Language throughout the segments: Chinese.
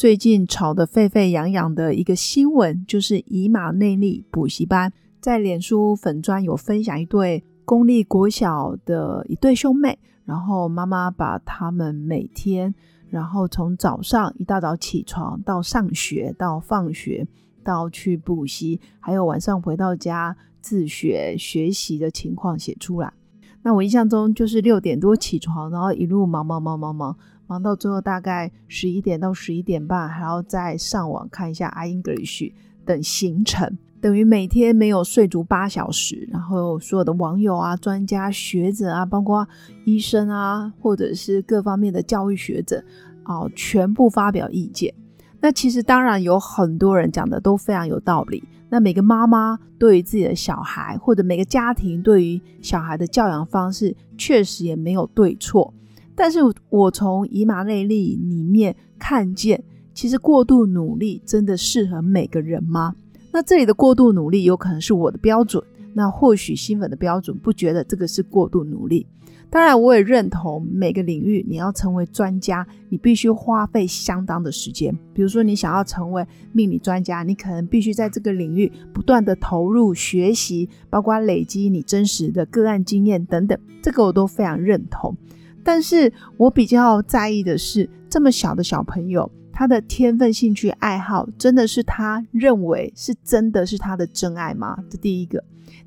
最近炒得沸沸扬扬的一个新闻，就是以马内利补习班在脸书粉专有分享一对公立国小的一对兄妹，然后妈妈把他们每天，然后从早上一大早起床到上学到放学到去补习，还有晚上回到家自学学习的情况写出来。那我印象中就是六点多起床，然后一路忙忙忙忙忙，忙到最后大概十一点到十一点半，还要再上网看一下 iEnglish 等行程，等于每天没有睡足八小时。然后所有的网友啊、专家学者啊，包括医生啊，或者是各方面的教育学者啊，全部发表意见。那其实当然有很多人讲的都非常有道理。那每个妈妈对于自己的小孩，或者每个家庭对于小孩的教养方式，确实也没有对错。但是我从以马内利里面看见，其实过度努力真的适合每个人吗？那这里的过度努力有可能是我的标准，那或许新粉的标准不觉得这个是过度努力。当然，我也认同每个领域你要成为专家，你必须花费相当的时间。比如说，你想要成为命理专家，你可能必须在这个领域不断的投入学习，包括累积你真实的个案经验等等。这个我都非常认同。但是我比较在意的是，这么小的小朋友，他的天分、兴趣、爱好，真的是他认为是真的是他的真爱吗？这第一个。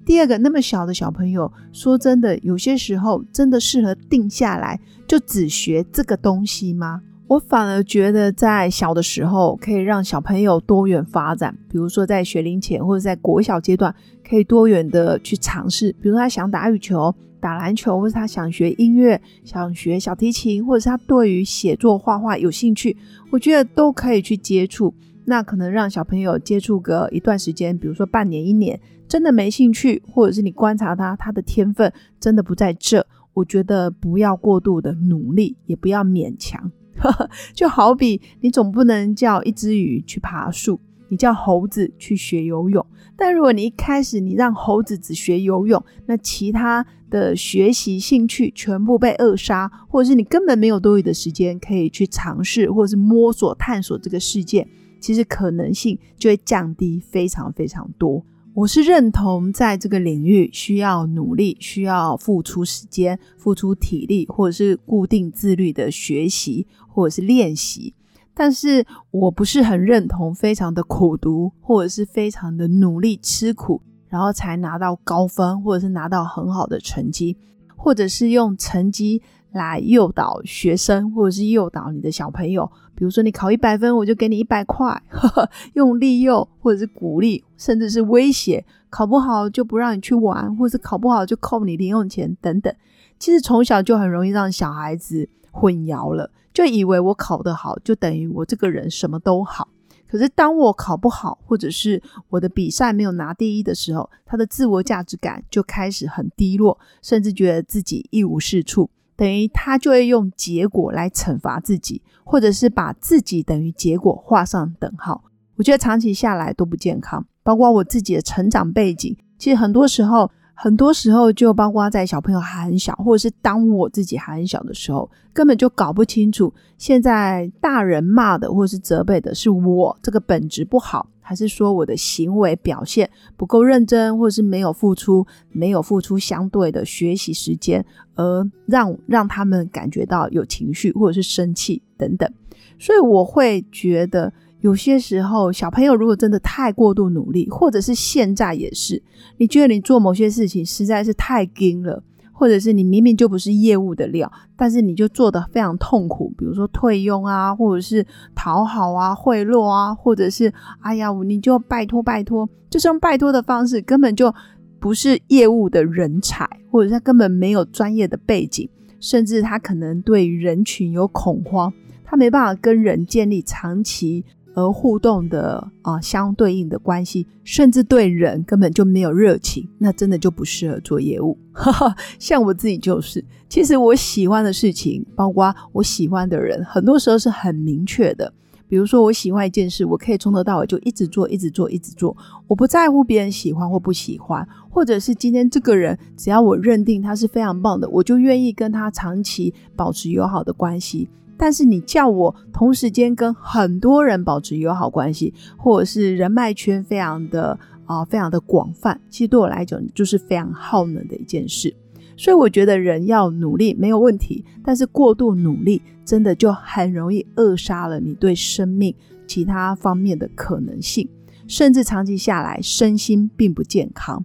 第二个，那么小的小朋友，说真的，有些时候真的适合定下来就只学这个东西吗？我反而觉得，在小的时候可以让小朋友多元发展，比如说在学龄前或者在国小阶段，可以多元的去尝试。比如他想打羽球、打篮球，或者他想学音乐、想学小提琴，或者是他对于写作、画画有兴趣，我觉得都可以去接触。那可能让小朋友接触个一段时间，比如说半年、一年。真的没兴趣，或者是你观察他，他的天分真的不在这。我觉得不要过度的努力，也不要勉强。就好比你总不能叫一只鱼去爬树，你叫猴子去学游泳。但如果你一开始你让猴子只学游泳，那其他的学习兴趣全部被扼杀，或者是你根本没有多余的时间可以去尝试，或者是摸索探索这个世界，其实可能性就会降低非常非常多。我是认同，在这个领域需要努力，需要付出时间、付出体力，或者是固定自律的学习，或者是练习。但是我不是很认同非常的苦读，或者是非常的努力吃苦，然后才拿到高分，或者是拿到很好的成绩，或者是用成绩。来诱导学生，或者是诱导你的小朋友，比如说你考一百分，我就给你一百块，用利诱或者是鼓励，甚至是威胁，考不好就不让你去玩，或者是考不好就扣你零用钱等等。其实从小就很容易让小孩子混淆了，就以为我考得好就等于我这个人什么都好。可是当我考不好，或者是我的比赛没有拿第一的时候，他的自我价值感就开始很低落，甚至觉得自己一无是处。等于他就会用结果来惩罚自己，或者是把自己等于结果画上等号。我觉得长期下来都不健康。包括我自己的成长背景，其实很多时候，很多时候就包括在小朋友还很小，或者是当我自己还很小的时候，根本就搞不清楚，现在大人骂的或者是责备的是我这个本质不好。还是说我的行为表现不够认真，或者是没有付出，没有付出相对的学习时间，而让让他们感觉到有情绪，或者是生气等等。所以我会觉得，有些时候小朋友如果真的太过度努力，或者是现在也是，你觉得你做某些事情实在是太精了。或者是你明明就不是业务的料，但是你就做的非常痛苦，比如说退佣啊，或者是讨好啊、贿赂啊，或者是哎呀，你就拜托拜托，就是用拜托的方式，根本就不是业务的人才，或者他根本没有专业的背景，甚至他可能对人群有恐慌，他没办法跟人建立长期而互动的啊相对应的关系，甚至对人根本就没有热情，那真的就不适合做业务。像我自己就是，其实我喜欢的事情，包括我喜欢的人，很多时候是很明确的。比如说我喜欢一件事，我可以从头到尾就一直做，一直做，一直做，我不在乎别人喜欢或不喜欢，或者是今天这个人只要我认定他是非常棒的，我就愿意跟他长期保持友好的关系。但是你叫我同时间跟很多人保持友好关系，或者是人脉圈非常的啊非常的广泛，其实对我来讲就是非常耗能的一件事。所以我觉得人要努力没有问题，但是过度努力真的就很容易扼杀了你对生命其他方面的可能性，甚至长期下来身心并不健康。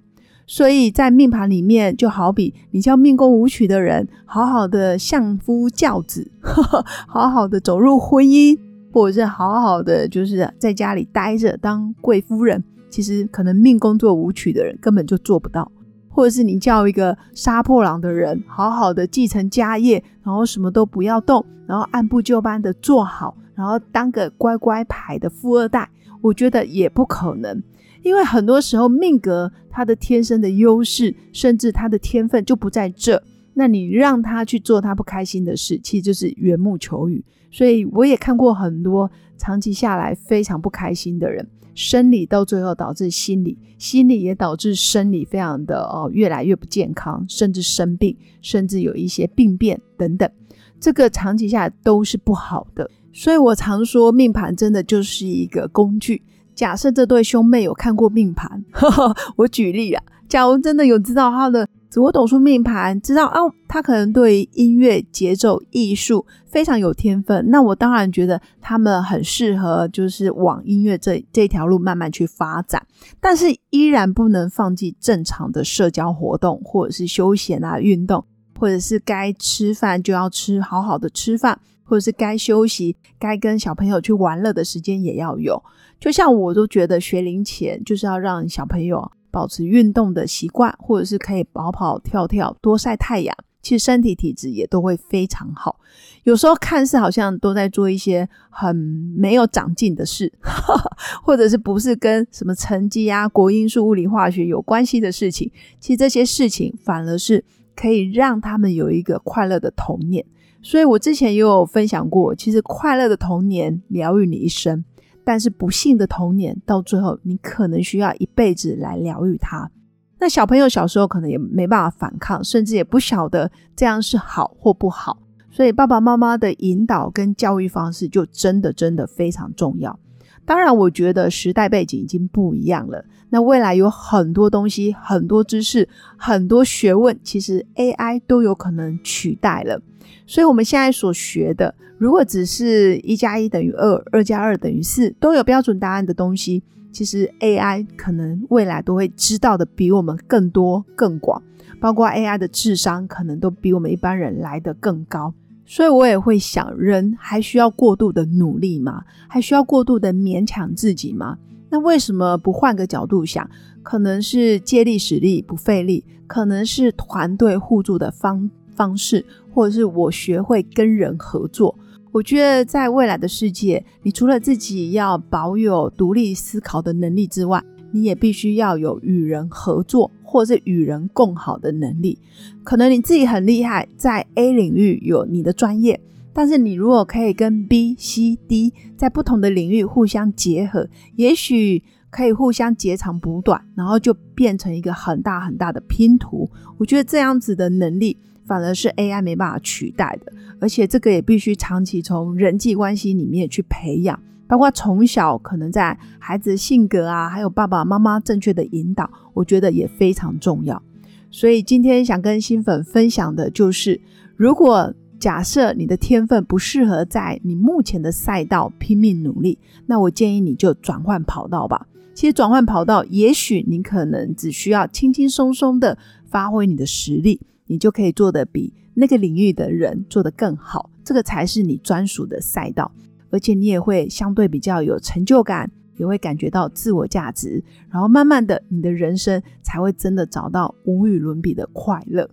所以在命盘里面，就好比你叫命宫舞曲的人，好好的相夫教子呵呵，好好的走入婚姻，或者是好好的就是在家里待着当贵夫人，其实可能命宫做舞曲的人根本就做不到。或者是你叫一个杀破狼的人，好好的继承家业，然后什么都不要动，然后按部就班的做好，然后当个乖乖牌的富二代，我觉得也不可能。因为很多时候命格他的天生的优势，甚至他的天分就不在这。那你让他去做他不开心的事，其实就是缘木求鱼。所以我也看过很多长期下来非常不开心的人，生理到最后导致心理，心理也导致生理非常的哦越来越不健康，甚至生病，甚至有一些病变等等。这个长期下来都是不好的。所以我常说，命盘真的就是一个工具。假设这对兄妹有看过命盘，我举例啊，假如真的有知道他的紫微斗数命盘，知道哦，他可能对音乐、节奏、艺术非常有天分，那我当然觉得他们很适合，就是往音乐这这条路慢慢去发展。但是依然不能放弃正常的社交活动，或者是休闲啊、运动，或者是该吃饭就要吃好好的吃饭。或者是该休息、该跟小朋友去玩乐的时间也要有。就像我都觉得学龄前就是要让小朋友保持运动的习惯，或者是可以跑跑跳跳、多晒太阳，其实身体体质也都会非常好。有时候看似好像都在做一些很没有长进的事，或者是不是跟什么成绩啊、国英数、物理化学有关系的事情，其实这些事情反而是可以让他们有一个快乐的童年。所以我之前也有分享过，其实快乐的童年疗愈你一生，但是不幸的童年到最后，你可能需要一辈子来疗愈它。那小朋友小时候可能也没办法反抗，甚至也不晓得这样是好或不好。所以爸爸妈妈的引导跟教育方式就真的真的非常重要。当然，我觉得时代背景已经不一样了。那未来有很多东西、很多知识、很多学问，其实 AI 都有可能取代了。所以，我们现在所学的，如果只是一加一等于二，二加二等于四，都有标准答案的东西，其实 AI 可能未来都会知道的比我们更多、更广，包括 AI 的智商可能都比我们一般人来的更高。所以我也会想，人还需要过度的努力吗？还需要过度的勉强自己吗？那为什么不换个角度想？可能是借力使力不费力，可能是团队互助的方。方式，或者是我学会跟人合作。我觉得在未来的世界，你除了自己要保有独立思考的能力之外，你也必须要有与人合作或是与人共好的能力。可能你自己很厉害，在 A 领域有你的专业，但是你如果可以跟 B、C、D 在不同的领域互相结合，也许可以互相截长补短，然后就变成一个很大很大的拼图。我觉得这样子的能力。反而是 AI 没办法取代的，而且这个也必须长期从人际关系里面去培养，包括从小可能在孩子的性格啊，还有爸爸妈妈正确的引导，我觉得也非常重要。所以今天想跟新粉分享的就是，如果假设你的天分不适合在你目前的赛道拼命努力，那我建议你就转换跑道吧。其实转换跑道，也许你可能只需要轻轻松松的发挥你的实力。你就可以做的比那个领域的人做得更好，这个才是你专属的赛道，而且你也会相对比较有成就感，也会感觉到自我价值，然后慢慢的，你的人生才会真的找到无与伦比的快乐。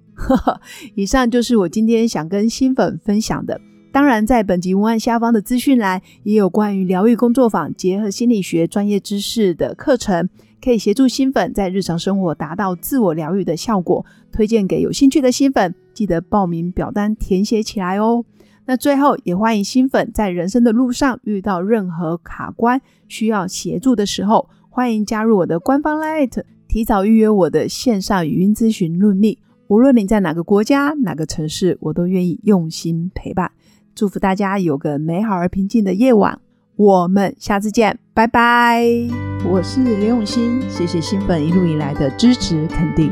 以上就是我今天想跟新粉分享的，当然，在本集文案下方的资讯栏也有关于疗愈工作坊结合心理学专业知识的课程，可以协助新粉在日常生活达到自我疗愈的效果。推荐给有兴趣的新粉，记得报名表单填写起来哦。那最后也欢迎新粉在人生的路上遇到任何卡关需要协助的时候，欢迎加入我的官方 Light，提早预约我的线上语音咨询论命。无论你在哪个国家、哪个城市，我都愿意用心陪伴。祝福大家有个美好而平静的夜晚，我们下次见，拜拜。我是刘永新，谢谢新粉一路以来的支持肯定。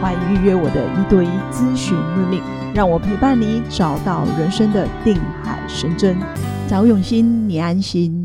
欢迎预约我的一对一咨询任命，让我陪伴你找到人生的定海神针。找永新，你安心。